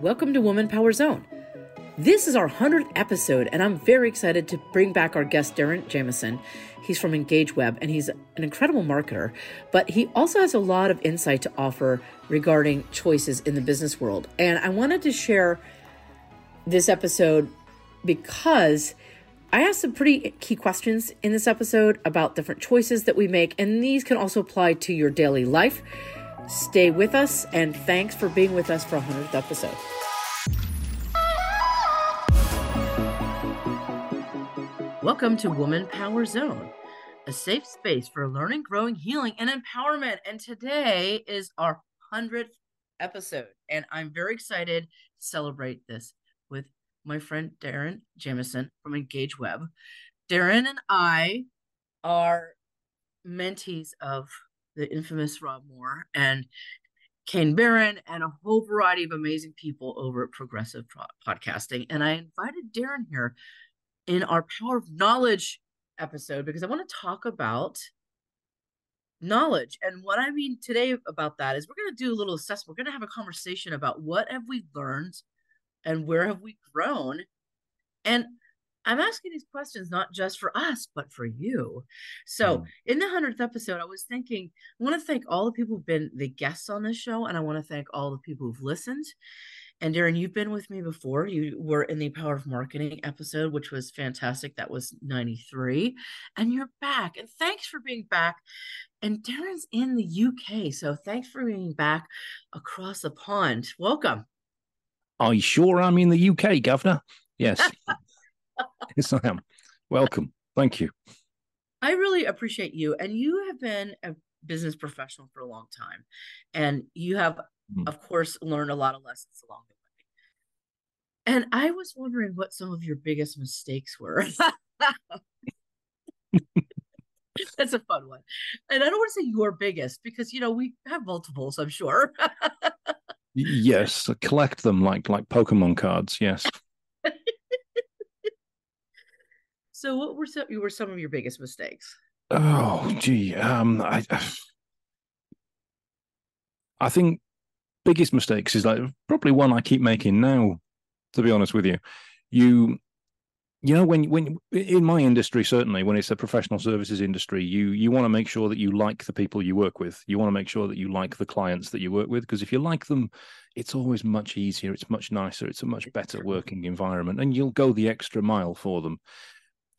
Welcome to Woman Power Zone. This is our 100th episode, and I'm very excited to bring back our guest, Darren Jamieson. He's from Engage Web, and he's an incredible marketer, but he also has a lot of insight to offer regarding choices in the business world. And I wanted to share this episode because I asked some pretty key questions in this episode about different choices that we make, and these can also apply to your daily life. Stay with us, and thanks for being with us for a 100th episode. Welcome to Woman Power Zone, a safe space for learning, growing, healing, and empowerment. And today is our 100th episode, and I'm very excited to celebrate this with my friend Darren Jamieson from Engage Web. Darren and I are mentees of the infamous Rob Moore and Kane Barron and a whole variety of amazing people over at Progressive Podcasting. And I invited Darren here in our Power of Knowledge episode because I want to talk about knowledge. And what I mean today about that is we're going to do a little assessment. We're going to have a conversation about what have we learned and where have we grown. And I'm asking these questions not just for us, but for you. So, mm. in the 100th episode, I was thinking, I want to thank all the people who've been the guests on this show, and I want to thank all the people who've listened. And Darren, you've been with me before. You were in the Power of Marketing episode, which was fantastic. That was 93. And you're back. And thanks for being back. And Darren's in the UK. So thanks for being back across the pond. Welcome. Are you sure I'm in the UK, Governor. Yes. yes, I am. Welcome. Thank you. I really appreciate you. And you have been a business professional for a long time. And you have, mm. of course, learned a lot of lessons along the way. And I was wondering what some of your biggest mistakes were. That's a fun one. And I don't want to say your biggest because, you know, we have multiples, I'm sure. yes, collect them like like Pokemon cards. Yes. So, what were some were some of your biggest mistakes? Oh, gee, um, I, I think biggest mistakes is like probably one I keep making now. To be honest with you, you you know when when in my industry certainly when it's a professional services industry you you want to make sure that you like the people you work with you want to make sure that you like the clients that you work with because if you like them it's always much easier it's much nicer it's a much better working environment and you'll go the extra mile for them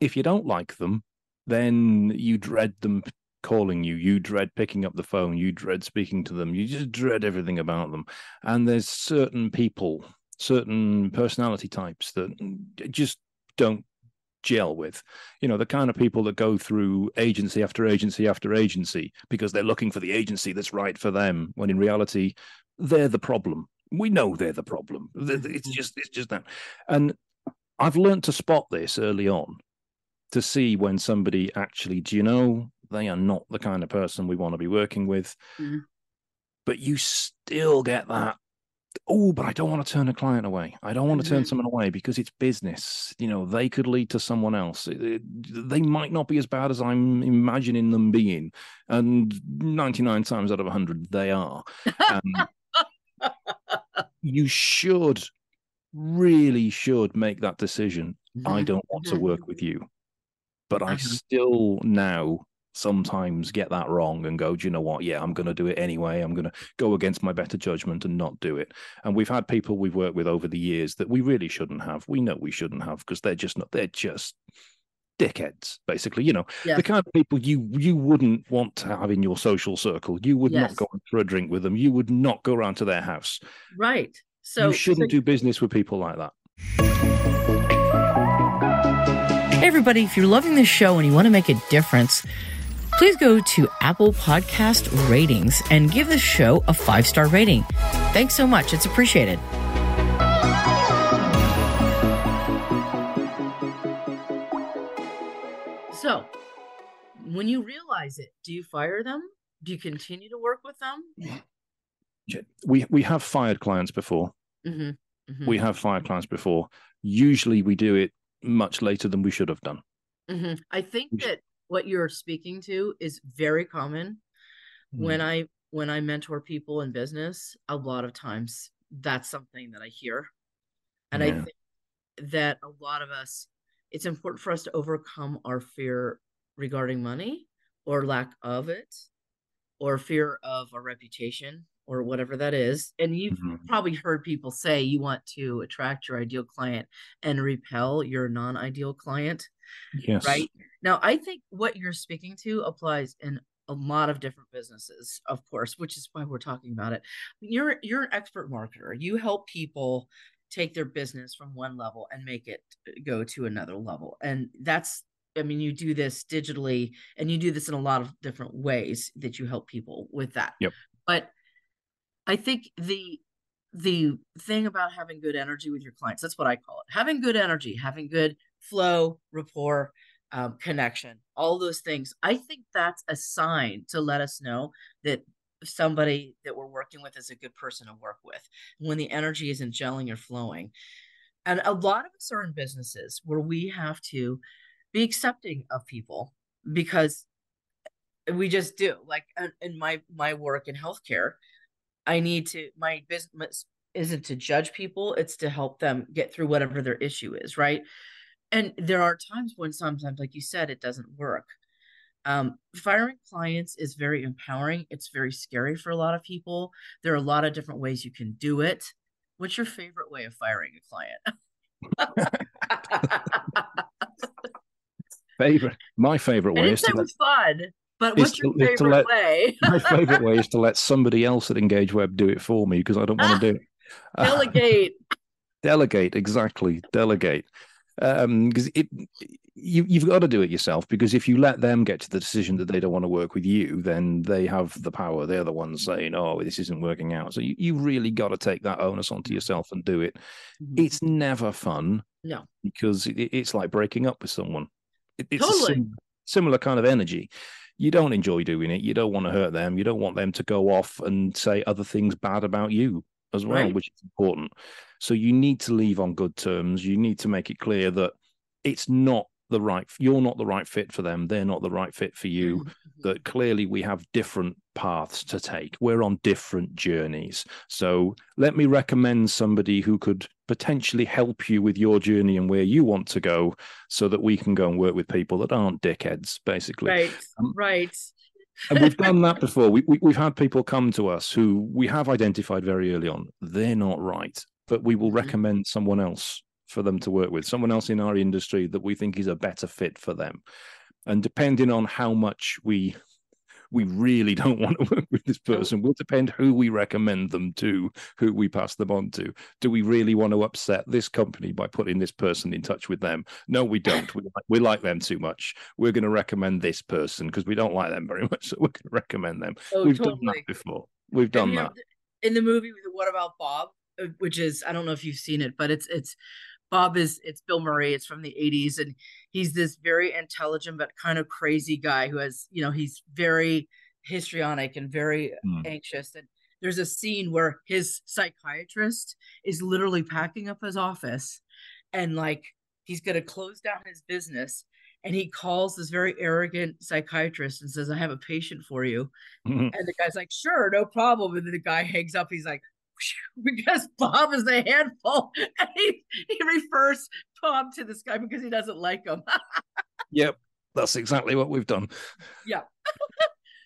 if you don't like them, then you dread them calling you. You dread picking up the phone. You dread speaking to them. You just dread everything about them. And there's certain people, certain personality types that just don't gel with. You know, the kind of people that go through agency after agency after agency because they're looking for the agency that's right for them, when in reality, they're the problem. We know they're the problem. It's mm-hmm. just it's just that. And I've learned to spot this early on to see when somebody actually, do you know, they are not the kind of person we want to be working with. Mm. But you still get that. Oh, but I don't want to turn a client away. I don't want to mm-hmm. turn someone away because it's business. You know, they could lead to someone else. It, it, they might not be as bad as I'm imagining them being. And 99 times out of 100, they are. Um, you should, really should make that decision. Mm-hmm. I don't want to work with you but I mm-hmm. still now sometimes get that wrong and go, do you know what? Yeah, I'm going to do it anyway. I'm going to go against my better judgment and not do it. And we've had people we've worked with over the years that we really shouldn't have. We know we shouldn't have because they're just not, they're just dickheads basically you know yeah. the kind of people you you wouldn't want to have in your social circle you would yes. not go for a drink with them you would not go around to their house right so you shouldn't so... do business with people like that Hey, everybody, if you're loving this show and you want to make a difference, please go to Apple Podcast Ratings and give this show a five star rating. Thanks so much, it's appreciated. So, when you realize it, do you fire them? Do you continue to work with them? We we have fired clients before. Mm-hmm. Mm-hmm. We have fired clients before. Usually, we do it much later than we should have done. Mm-hmm. I think that what you're speaking to is very common. Hmm. When I when I mentor people in business, a lot of times that's something that I hear, and I think that a lot of us, it's important for us to overcome our fear regarding money or lack of it, or fear of our reputation or whatever that is. And you've Mhm. probably heard people say you want to attract your ideal client and repel your non-ideal client Yes. right now i think what you're speaking to applies in a lot of different businesses of course which is why we're talking about it you're you're an expert marketer you help people take their business from one level and make it go to another level and that's i mean you do this digitally and you do this in a lot of different ways that you help people with that Yep. but i think the the thing about having good energy with your clients that's what i call it having good energy having good flow rapport um, connection all those things i think that's a sign to let us know that somebody that we're working with is a good person to work with when the energy isn't gelling or flowing. And a lot of us are in businesses where we have to be accepting of people because we just do like in- in my my work in healthcare i need to my business isn't to judge people it's to help them get through whatever their issue is right? And there are times when sometimes like you said it doesn't work. Um, firing clients is very empowering it's very scary for a lot of people. There are a lot of different ways you can do it. What's your favorite way of firing a client? Favorite. My favorite way is to it was fun but what's your to- is to favorite let- way? my favorite way is to let somebody else at Engage Web do it for me because I don't want to do it. delegate. Delegate exactly delegate. Um because it you, you've got to do it yourself because if you let them get to the decision that they don't want to work with you then they have the power. They're the ones saying oh this isn't working out. So you, you really got to take that onus onto yourself and do it. It's never fun no. because it, it's like breaking up with someone. It, it's a Totally. sim- similar kind of energy you don't enjoy doing it you don't want to hurt them you don't want them to go off and say other things bad about you as well Right. which is important so you need to leave on good terms you need to make it clear that it's not the right you're not the right fit for them they're not the right fit for you Mhm. that clearly we have different paths to take. We're on different journeys. So let me recommend somebody who could potentially help you with your journey and where you want to go so that we can go and work with people that aren't dickheads, basically. right Um, right And we've done that before. We, we, we've had people come to us who we have identified very early on. They're not right, but we will Mhm. recommend someone else for them to work with, someone else in our industry that we think is a better fit for them. And depending on how much we we really don't want to work with this person will depend who we recommend them to, who we pass them on to. Do we really want to upset this company by putting this person in touch with them? No, we don't. We, like- we like them too much. We're going to recommend this person because we don't like them very much. So we're going to recommend them. oh We've done that before. We've done that. in the movie what about bob uh, which is i don't know if you've seen it but it's it's bob is it's bill murray it's from the 80s and he's this very intelligent but kind of crazy guy who has you know he's very histrionic and very Hmm. anxious and there's a scene where his psychiatrist is literally packing up his office and like he's going to close down his business and he calls this very arrogant psychiatrist and says i have a patient for you Mhm. and the guy's like, sure, no problem. And then the guy hangs up. He's like, because Bob is a handful. And he, he refers Bob to this guy because he doesn't like him. Yep. That's exactly what we've done. Yeah.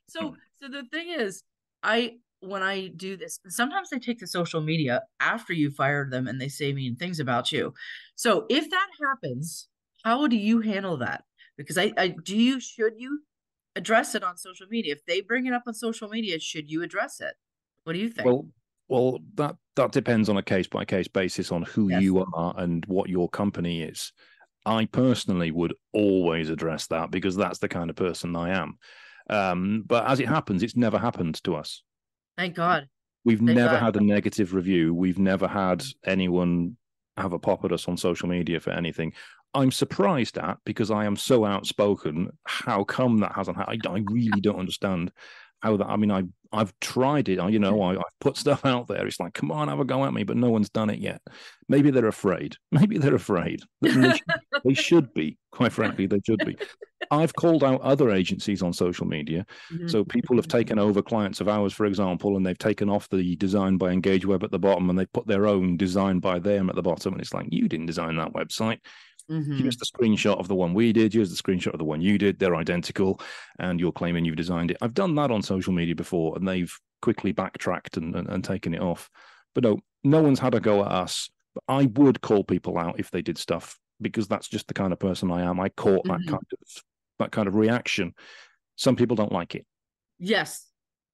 so so the thing is, I when I do this, sometimes they take the social media after you fired them and they say mean things about you. So if that happens, how do you handle that? Because I, I do you should you address it on social media? If they bring it up on social media, should you address it? What do you think? Well, well, that that depends on a case by case basis on who Yes. you are and what your company is. I personally would always address that because that's the kind of person I am. Um, but as it happens, it's never happened to us. Thank God. We've Thank never God. had a negative review. We've never had anyone have a pop at us on social media for anything. I'm surprised at because I am so outspoken. How come that hasn't happened? I, I really don't understand how that. I mean, I I've tried it. You know, I, I've put stuff out there. It's like, come on, have a go at me, but no one's done it yet. Maybe they're afraid. Maybe they're afraid. They should, they should be. Quite frankly, they should be. I've called out other agencies on social media. Mm-hmm. So people have taken over clients of ours, for example, and they've taken off the design by EngageWeb at the bottom and they put their own design by them at the bottom. And it's like, you didn't design that website. Mm-hmm. Here's the screenshot of the one we did. Here's the screenshot of the one you did. They're identical, and you're claiming you've designed it. I've done that on social media before, and they've quickly backtracked and, and, and taken it off. But no, no one's had a go at us. But I would call people out if they did stuff because that's just the kind of person I am. I caught mm-hmm. that kind of that kind of reaction. Some people don't like it. Yes,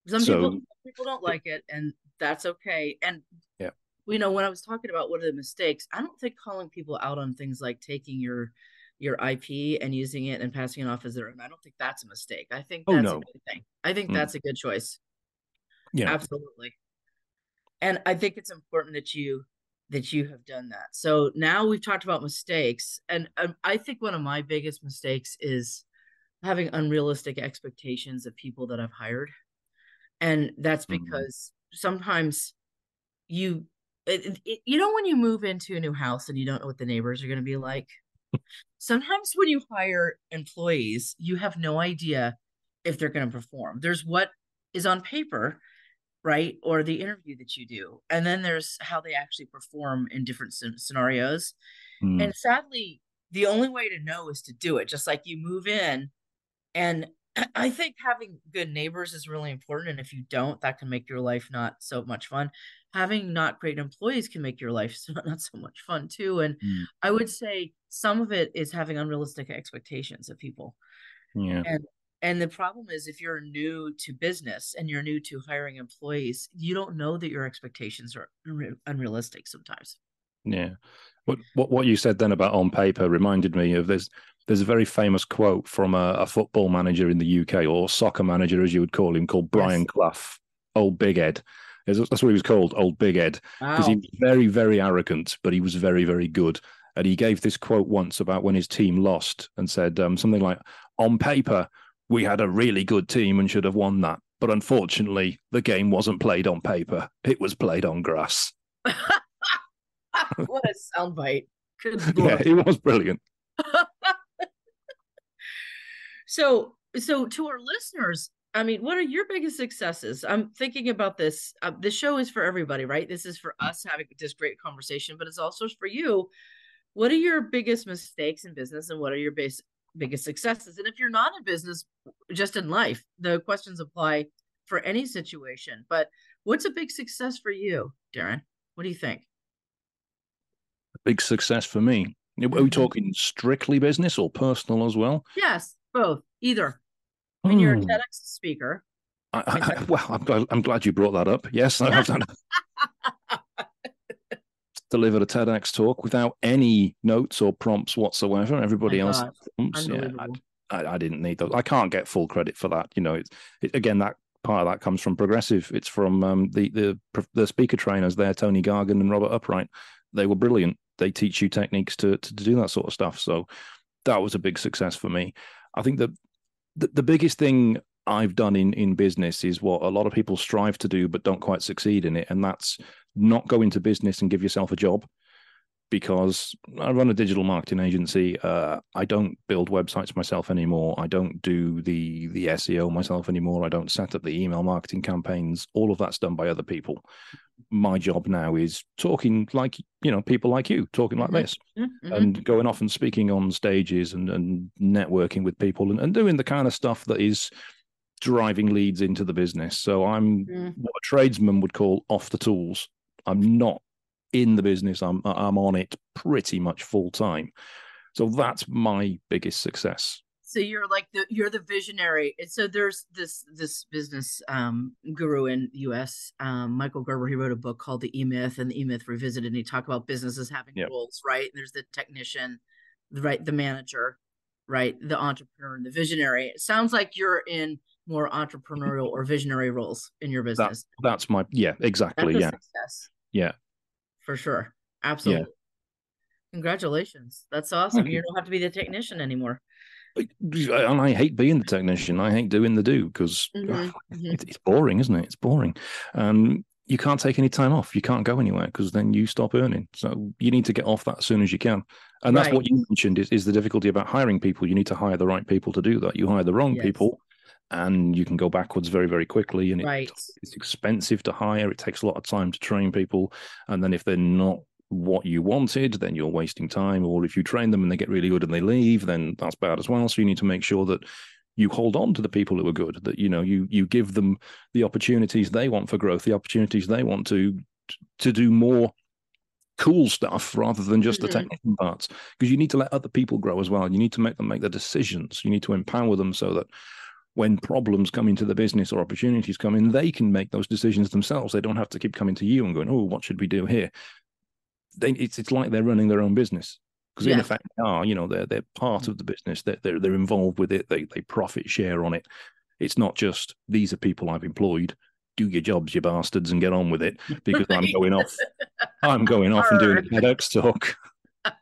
some so, people people don't like it, and that's okay. And yeah, you know, when I was talking about what are the mistakes, I don't think calling people out on things like taking your your IP and using it and passing it off as their own. I don't think that's a mistake. I think oh, that's oh, no. a good thing. I think mm. that's a good choice. Yeah, absolutely. And I think it's important that you that you have done that. So now we've talked about mistakes, and um, I think one of my biggest mistakes is having unrealistic expectations of people that I've hired, and that's mm. because mm. sometimes you it, it, you know when you move into a new house and you don't know what the neighbors are going to be like sometimes when you hire employees you have no idea if they're going to perform there's what is on paper right or the interview that you do and then there's how they actually perform in different scenarios mm. and sadly the only way to know is to do it just like you move in and I think having good neighbors is really important. And if you don't, that can make your life not so much fun. Having not great employees can make your life not so much fun too. And mm. I would say some of it is having unrealistic expectations of people. Yeah. And and the problem is if you're new to business and you're new to hiring employees, you don't know that your expectations are unrealistic sometimes. Yeah. What what what you said then about on paper reminded me of this there's a very famous quote from a, a, football manager in the UK or soccer manager, as you would call him, called Brian yes. Clough, Old Big 'Ead. That's what he was called, Old Big 'Ead, because wow. he was very, very arrogant, but he was very, very good. And he gave this quote once about when his team lost and said um, something like, On paper, we had a really good team and should have won that. But unfortunately, the game wasn't played on paper, it was played on grass. what a soundbite. Good yeah, he was brilliant. So, so to our listeners, I mean, what are your biggest successes? I'm thinking about this. Uh, this show is for everybody, right? This is for us having this great conversation, but it's also for you. What are your biggest mistakes in business, and what are your base, biggest successes? And if you're not in business, just in life, the questions apply for any situation. But what's a big success for you, Darren? What do you think? A big success for me. Are we mm-hmm. talking strictly business or personal as well? Yes. Both, either. I mean, you're a hmm. TEDx speaker. I, I, well, I'm glad, I'm glad you brought that up. Yes, I've done delivered a TEDx talk without any notes or prompts whatsoever. Everybody else prompts. Yeah, I, I, didn't need those. I can't get full credit for that. You know, it's it, again that part of that comes from Progressive. It's from um, the the the speaker trainers there, Tony Gargan and Robert Upright. They were brilliant. They teach you techniques to to do that sort of stuff. So that was a big success for me. I think that the, the biggest thing I've done in in business is what a lot of people strive to do but don't quite succeed in it, and that's not go into business and give yourself a job. Because I run a digital marketing agency, uh, I don't build websites myself anymore. I don't do the the SEO myself anymore. I don't set up the email marketing campaigns. All of that's done by other people my job now is talking like you know people like you talking like mm-hmm. this mm-hmm. and going off and speaking on stages and, and networking with people and, and doing the kind of stuff that is driving leads into the business so i'm mm-hmm. what a tradesman would call off the tools i'm not in the business i'm i'm on it pretty much full time so that's my biggest success. So you're like the you're the visionary. And so there's this this business um guru in us um michael gerber he wrote a book called the e-myth and the e-myth revisited and he talked about businesses having yep. roles right? There's the technician right the manager right? The entrepreneur and the visionary. It sounds like you're in more entrepreneurial or visionary roles in your business. that, that's my yeah exactly yeah. success. yeah for sure absolutely yeah. Congratulations. That's awesome. You. you don't have to be the technician anymore. And I hate being the technician. I hate doing the do because mm-hmm. mm-hmm. it's boring, isn't it? It's boring. Um, you can't take any time off. You can't go anywhere because then you stop earning. So you need to get off that as soon as you can. And that's right. what you mentioned is, is the difficulty about hiring people. You need to hire the right people to do that. You hire the wrong yes. people and you can go backwards very, very quickly. And right. it's expensive to hire. It takes a lot of time to train people. And then if they're not what you wanted, then you're wasting time. Or if you train them and they get really good and they leave, then that's bad as well. So you need to make sure that you hold on to the people who are good that you know you you give them the opportunities they want for growth the opportunities they want to to do more cool stuff rather than just mm-hmm. the technical parts because you need to let other people grow as well you need to make them make the decisions you need to empower them so that when problems come into the business or opportunities come in they can make those decisions themselves. They don't have to keep coming to you and going oh what should we do here? They, it's it's like they're running their own business. Because yeah. in effect they are you know they're they're part of the business. They're, they're they're involved with it. They they profit share on it. It's not just these are people i've employed. Do your jobs you bastards and get on with it because i'm going off i'm going off and doing a TEDx talk.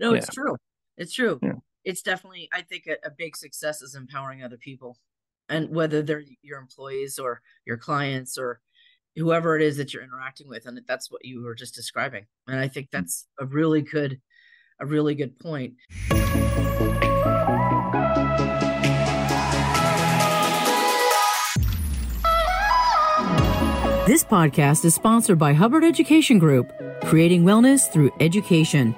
No it's true. It's true. Yeah. It's definitely i think a, a big success is empowering other people. And whether they're your employees or your clients or whoever it is that you're interacting with and that's what you were just describing. And i think mm. that's a really good a really good point. This podcast is sponsored by hubbard education group creating wellness through education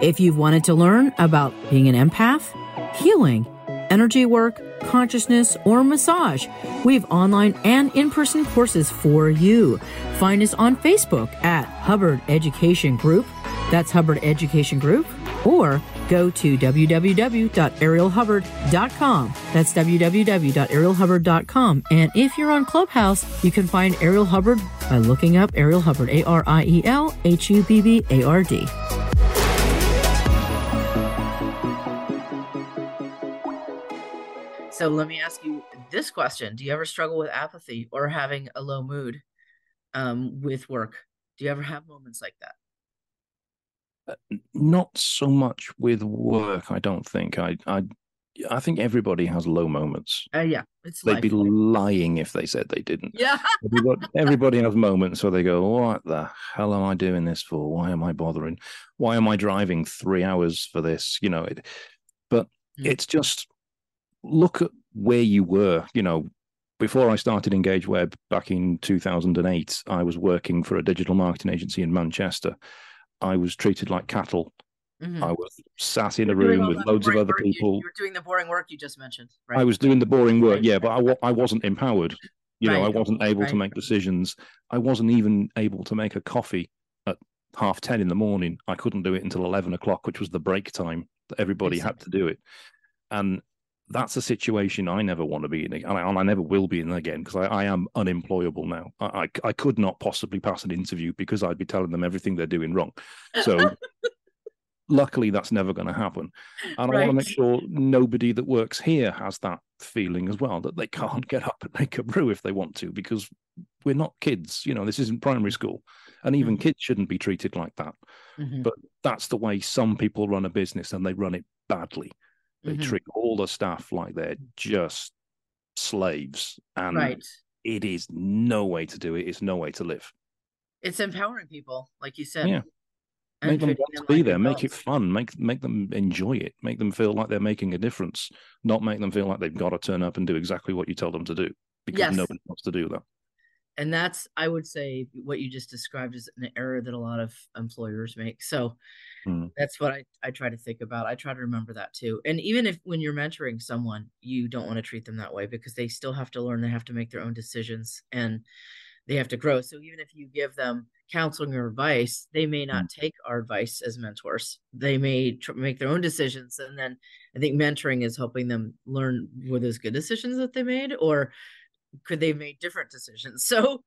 if you've wanted to learn about being an empath healing energy work consciousness, or massage. We have online and in person courses for you. Find us on Facebook at Hubbard Education Group. That's Hubbard Education Group. Or go to www.arielhubbard.com. That's www.arielhubbard.com. And if you're on Clubhouse, you can find Ariel Hubbard by looking up Ariel Hubbard, A R I E L H U B B A R D. So let me ask you this question: Do you ever struggle with apathy or having a low mood um, with work? Do you ever have moments like that? Uh, not so much with work. I don't think. I I I think everybody has low moments. Uh, yeah, it's they'd life. be lying if they said they didn't. Yeah, everybody, everybody has moments where they go, "What the hell am I doing this for? Why am I bothering? Why am I driving three hours for this?" You know, it. But mm. it's just look at where you were. You know, before I started Engage Web back in 2008, I was working for a digital marketing agency in Manchester. I was treated like cattle. Mm-hmm. I was sat in You're a room with loads of other people. You, were doing the boring work you just mentioned, right? I was doing the boring work, yeah, but I, I wasn't empowered. You right. know, I wasn't able right. to make decisions. I wasn't even able to make a coffee at half 10 in the morning. I couldn't do it until 11 o'clock, which was the break time that everybody had to do it. And that's a situation I never want to be in, and I, and I never will be in again because I, I, am unemployable now. I, I, I could not possibly pass an interview because I'd be telling them everything they're doing wrong. So, luckily, that's never going to happen. And right. I want to make sure nobody that works here has that feeling as well that they can't get up and make a brew if they want to because we're not kids. You know, this isn't primary school, and even mm-hmm. kids shouldn't be treated like that. Mm-hmm. But that's the way some people run a business, and they run it badly they mm-hmm. treat all the staff like they're just slaves. And right. it is no way to do it. It's no way to live. It's empowering people, like you said. Yeah. Make them want to be like there. Make it fun. Make make them enjoy it. Make them feel like they're making a difference. Not make them feel like they've got to turn up and do exactly what you tell them to do because yes. nobody wants to do that and that's i would say what you just described is an error that a lot of employers make so mm. that's what I, I try to think about i try to remember that too and even if when you're mentoring someone you don't want to treat them that way because they still have to learn they have to make their own decisions and they have to grow so even if you give them counseling or advice they may not mm. take our advice as mentors they may tr- make their own decisions and then i think mentoring is helping them learn were those good decisions that they made or could they have made different decisions?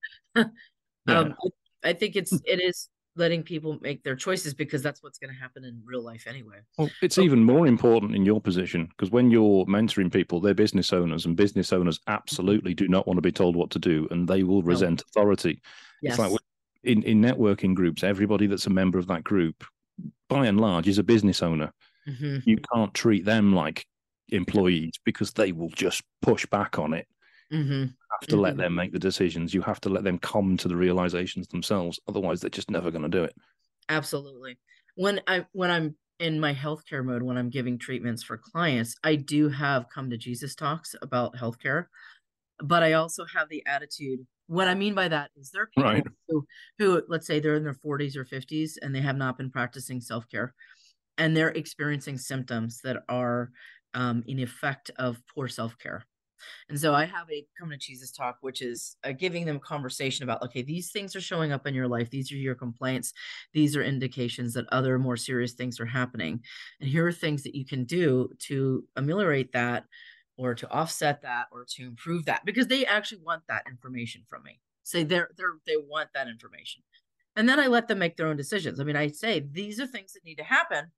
So um. I think it's it is letting people make their choices because that's what's going to happen in real life anyway. Well, it's so, even more important in your position because when you're mentoring people, they're business owners, and business owners absolutely do not want to be told what to do, and they will resent no. authority. Yes. It's like in in networking groups, everybody that's a member of that group, by and large, is a business owner. Mm-hmm. You can't treat them like employees because they will just push back on it. Mm-hmm. You have to let Mhm. them make the decisions. You have to let them come to the realizations themselves. Otherwise, they're just never going to do it. Absolutely. When I when I'm in my healthcare mode, when I'm giving treatments for clients, I do have come to Jesus talks about healthcare, but I also have the attitude. What I mean by that is there are people Right. who who let's say they're in their 40s or 50s and they have not been practicing self-care and they're experiencing symptoms that are um, in effect of poor self-care. And so I have a come to Jesus talk, which is uh, giving them conversation about, okay, these things are showing up in your life. These are your complaints. These are indications that other more serious things are happening. And here are things that you can do to ameliorate that or to offset that or to improve that because they actually want that information from me. Say they're they're they want that information. And then I let them make their own decisions. I mean, I say these are things that need to happen.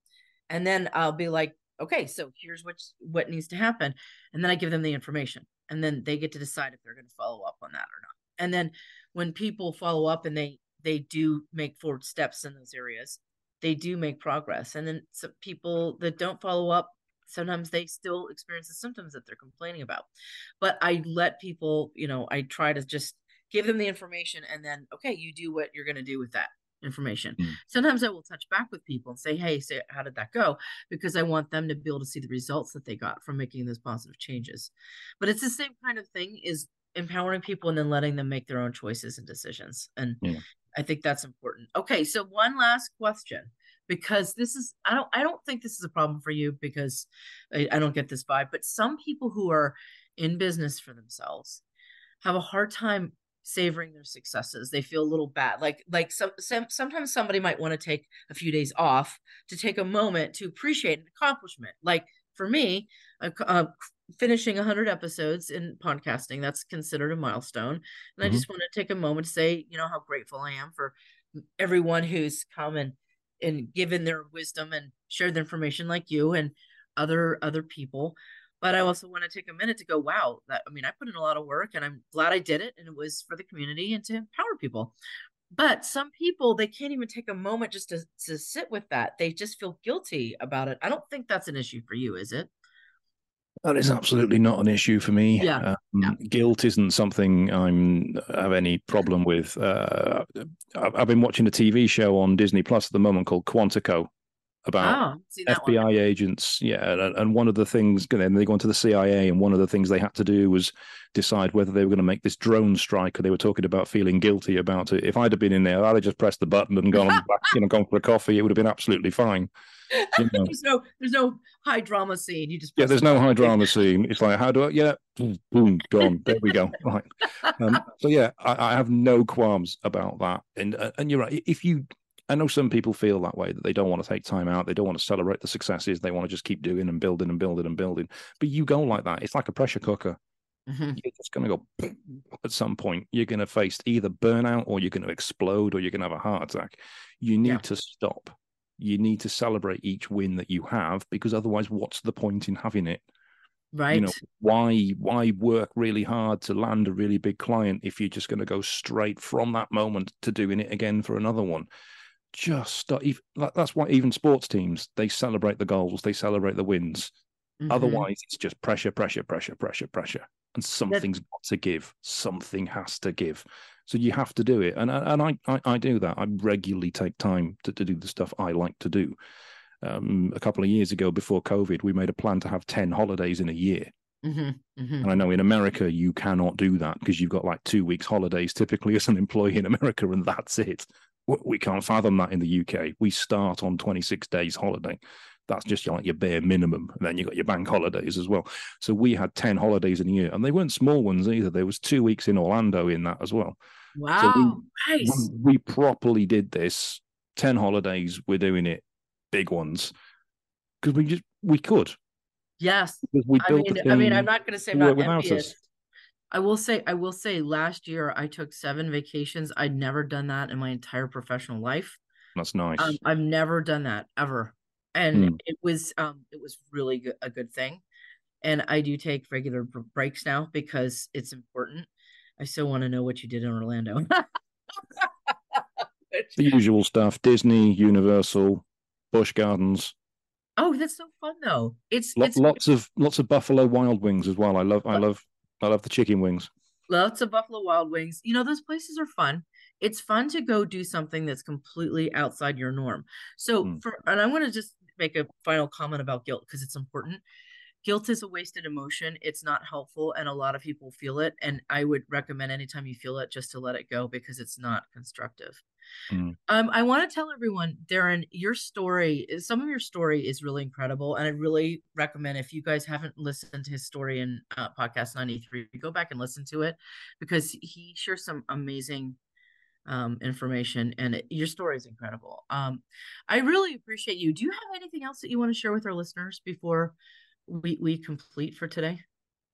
And then I'll be like, okay, so here's what what needs to happen. And then I give them the information. And then they get to decide if they're going to follow up on that or not. And then when people follow up and they they do make forward steps in those areas, they do make progress. And then some people that don't follow up, sometimes they still experience the symptoms that they're complaining about. But I let people, you know, I try to just give them the information and then, okay, you do what you're going to do with that information. Mm. Sometimes I will touch back with people and say, hey, say, how did that go? Because I want them to be able to see the results that they got from making those positive changes. But it's the same kind of thing is empowering people and then letting them make their own choices and decisions. And Yeah. I think that's important. Okay, so one last question because this is I don't I don't think this is a problem for you because I, I don't get this vibe, but some people who are in business for themselves have a hard time savoring their successes. They feel a little bad. Like like some, some sometimes somebody might want to take a few days off to take a moment to appreciate an accomplishment. Like for me, uh, uh, finishing 100 episodes in podcasting that's considered a milestone and i Mhm. just want to take a moment to say you know how grateful i am for everyone who's come and and given their wisdom and shared the information like you and other other people but i also want to take a minute to go wow that i mean i put in a lot of work and i'm glad i did it and it was for the community and to empower people but some people they can't even take a moment just to, to sit with that they just feel guilty about it i don't think that's an issue for you is it That is absolutely not an issue for me. Yeah, Um, yeah. Guilt isn't something I'm have any problem with. Uh, I've, I've been watching a TV show on Disney Plus at the moment called Quantico about oh see that one FBI agents. Yeah, and, and one of the things then they go into the CIA, and one of the things they had to do was decide whether they were going to make this drone strike. Or they were talking about feeling guilty about it. If I'd have been in there, I'd have just pressed the button and gone, back, you know, gone for a coffee. It would have been absolutely fine. you know. there's no there's no high drama scene you just Yeah, there's no high drama scene. It's like, how do I? Yeah, boom, boom, gone. There we go. Right. Um, so yeah, I, I have no qualms about that. And uh, and you're right. If you, I know some people feel that way that they don't want to take time out. They don't want to celebrate the successes. They want to just keep doing and building and building and building. But you go like that. It's like a pressure cooker. Mhm. You're just going to go at some point. You're going to face either burnout or you're going to explode or you're going to have a heart attack. You need Yeah. to stop. You need to celebrate each win that you have because otherwise, what's the point in having it? right you know why why work really hard to land a really big client if you're just going to go straight from that moment to doing it again for another one just ev- that's why even sports teams they celebrate the goals they celebrate the wins Mhm. otherwise it's just pressure pressure pressure pressure pressure and something's got to give something has to give so you have to do it and and i i, I do that i regularly take time to, to do the stuff i like to do um, a couple of years ago before covid we made a plan to have 10 holidays in a year Mhm. Mhm. and I know in America you cannot do that because you've got like two weeks holidays typically as an employee in America, and that's it. We can't fathom that in the UK. We start on 26 days holiday. That's just like your bare minimum. And then you got your bank holidays as well. So we had 10 holidays in a year, and they weren't small ones either. There was two weeks in Orlando in that as well. wow nice We, we properly did this. 10 holidays, we're doing it, big ones. Because we just we could. yes we I built mean, I mean, I'm not going to say I'm not envious. I will say, I will say, last year I took seven vacations. I'd never done that in my entire professional life. That's nice. Um, I've never done that ever, and Hmm. it was, um, it was really good, a good thing. And I do take regular breaks now because it's important. I still want to know what you did in Orlando. the usual stuff: Disney, Universal, Busch Gardens. Oh, that's so fun though. It's, it's lots of lots of Buffalo Wild Wings as well. I love I love I love the chicken wings. lots of Buffalo Wild Wings. You know, those places are fun. It's fun to go do something that's completely outside your norm. So Mm. for and I want to just make a final comment about guilt because it's important. Guilt is a wasted emotion. It's not helpful and a lot of people feel it and I would recommend anytime you feel it just to let it go because it's not constructive. Mm. Um, I want to tell everyone, Darren, your story, some of your story is really incredible, and I really recommend if you guys haven't listened to his story in uh, podcast ninety three, go back and listen to it because he shares some amazing um, information, and it, your story is incredible. Um, I really appreciate you. Do you have anything else that you want to share with our listeners before we we complete for today?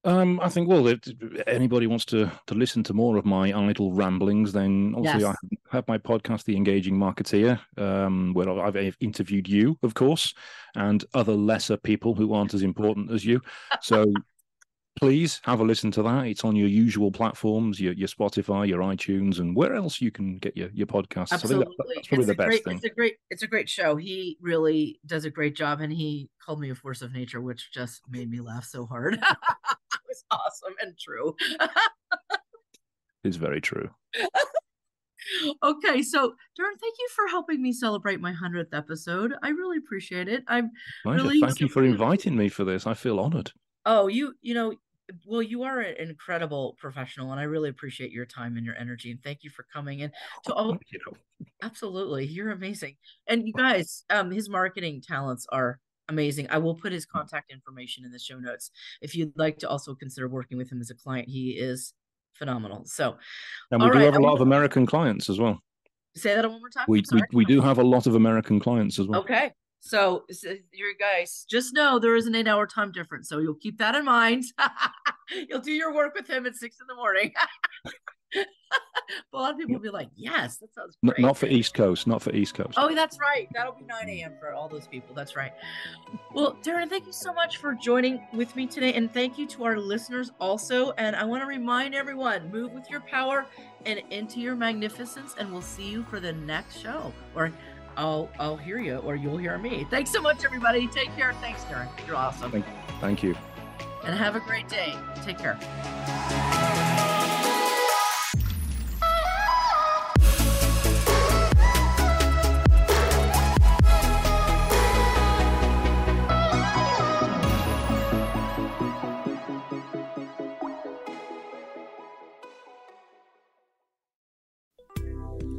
Um, I think well, if anybody wants to to listen to more of my idle ramblings, then obviously Yes. I have my podcast, The Engaging Marketeer, um, where I've interviewed you, of course, and other lesser people who aren't as important as you. So please have a listen to that. It's on your usual platforms, your your Spotify, your iTunes, and where else you can get your your podcasts. I think that- Absolutely, that's probably it's the best great, thing. It's a great, it's a great show. He really does a great job, and he called me a force of nature, which just made me laugh so hard. was awesome and true. It's very true. okay, so Darren, thank you for helping me celebrate my hundredth episode. I really appreciate it. I'm Pleasure. Really Thank you for inviting me for this. I feel honored. oh, you, you know, well, you are an incredible professional, and I really appreciate your time and your energy. And thank you for coming in to all You know, Absolutely. You're amazing. And you guys, um, his marketing talents are amazing. I will put his mm. contact information in the show notes. If you'd like to also consider working with him as a client, he is phenomenal. So And we do right, have a lot of American clients as well. say that one more time. We, we we do have a lot of American clients as well. Okay. So, so uh, you guys just know there is an eight hour time difference. So you'll keep that in mind. you'll do your work with him at six in the morning. but a lot of people will be like, yes, that sounds great. not for East Coast, not for East Coast. Oh, that's right. That'll be 9 a.m. for all those people. That's right. Well, Darren, thank you so much for joining with me today. And thank you to our listeners also. And I want to remind everyone move with your power and into your magnificence. And we'll see you for the next show. Or I'll I'll hear you or you'll hear me. Thanks so much, everybody. Take care. Thanks, Darren. You're awesome. Thank- Thank you. And have a great day. Take care.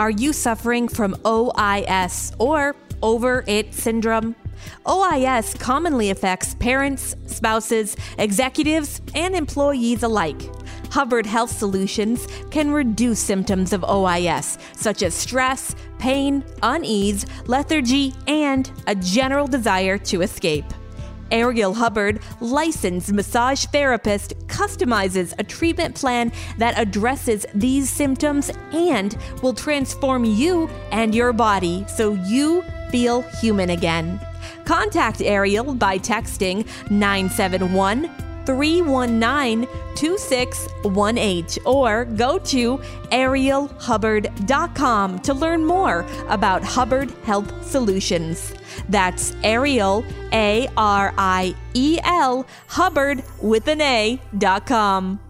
Are you suffering from OIS or over it syndrome? OIS commonly affects parents, spouses, executives, and employees alike. Hubbard Health Solutions can reduce symptoms of OIS, such as stress, pain, unease, lethargy, and a general desire to escape. Ariel Hubbard, licensed massage therapist, customizes a treatment plan that addresses these symptoms and will transform you and your body so you feel human again. Contact Ariel by texting 971 319 2618 or go to arielhubbard.com to learn more about Hubbard Health Solutions. That's Ariel, A R I E L, Hubbard with an A, dot com.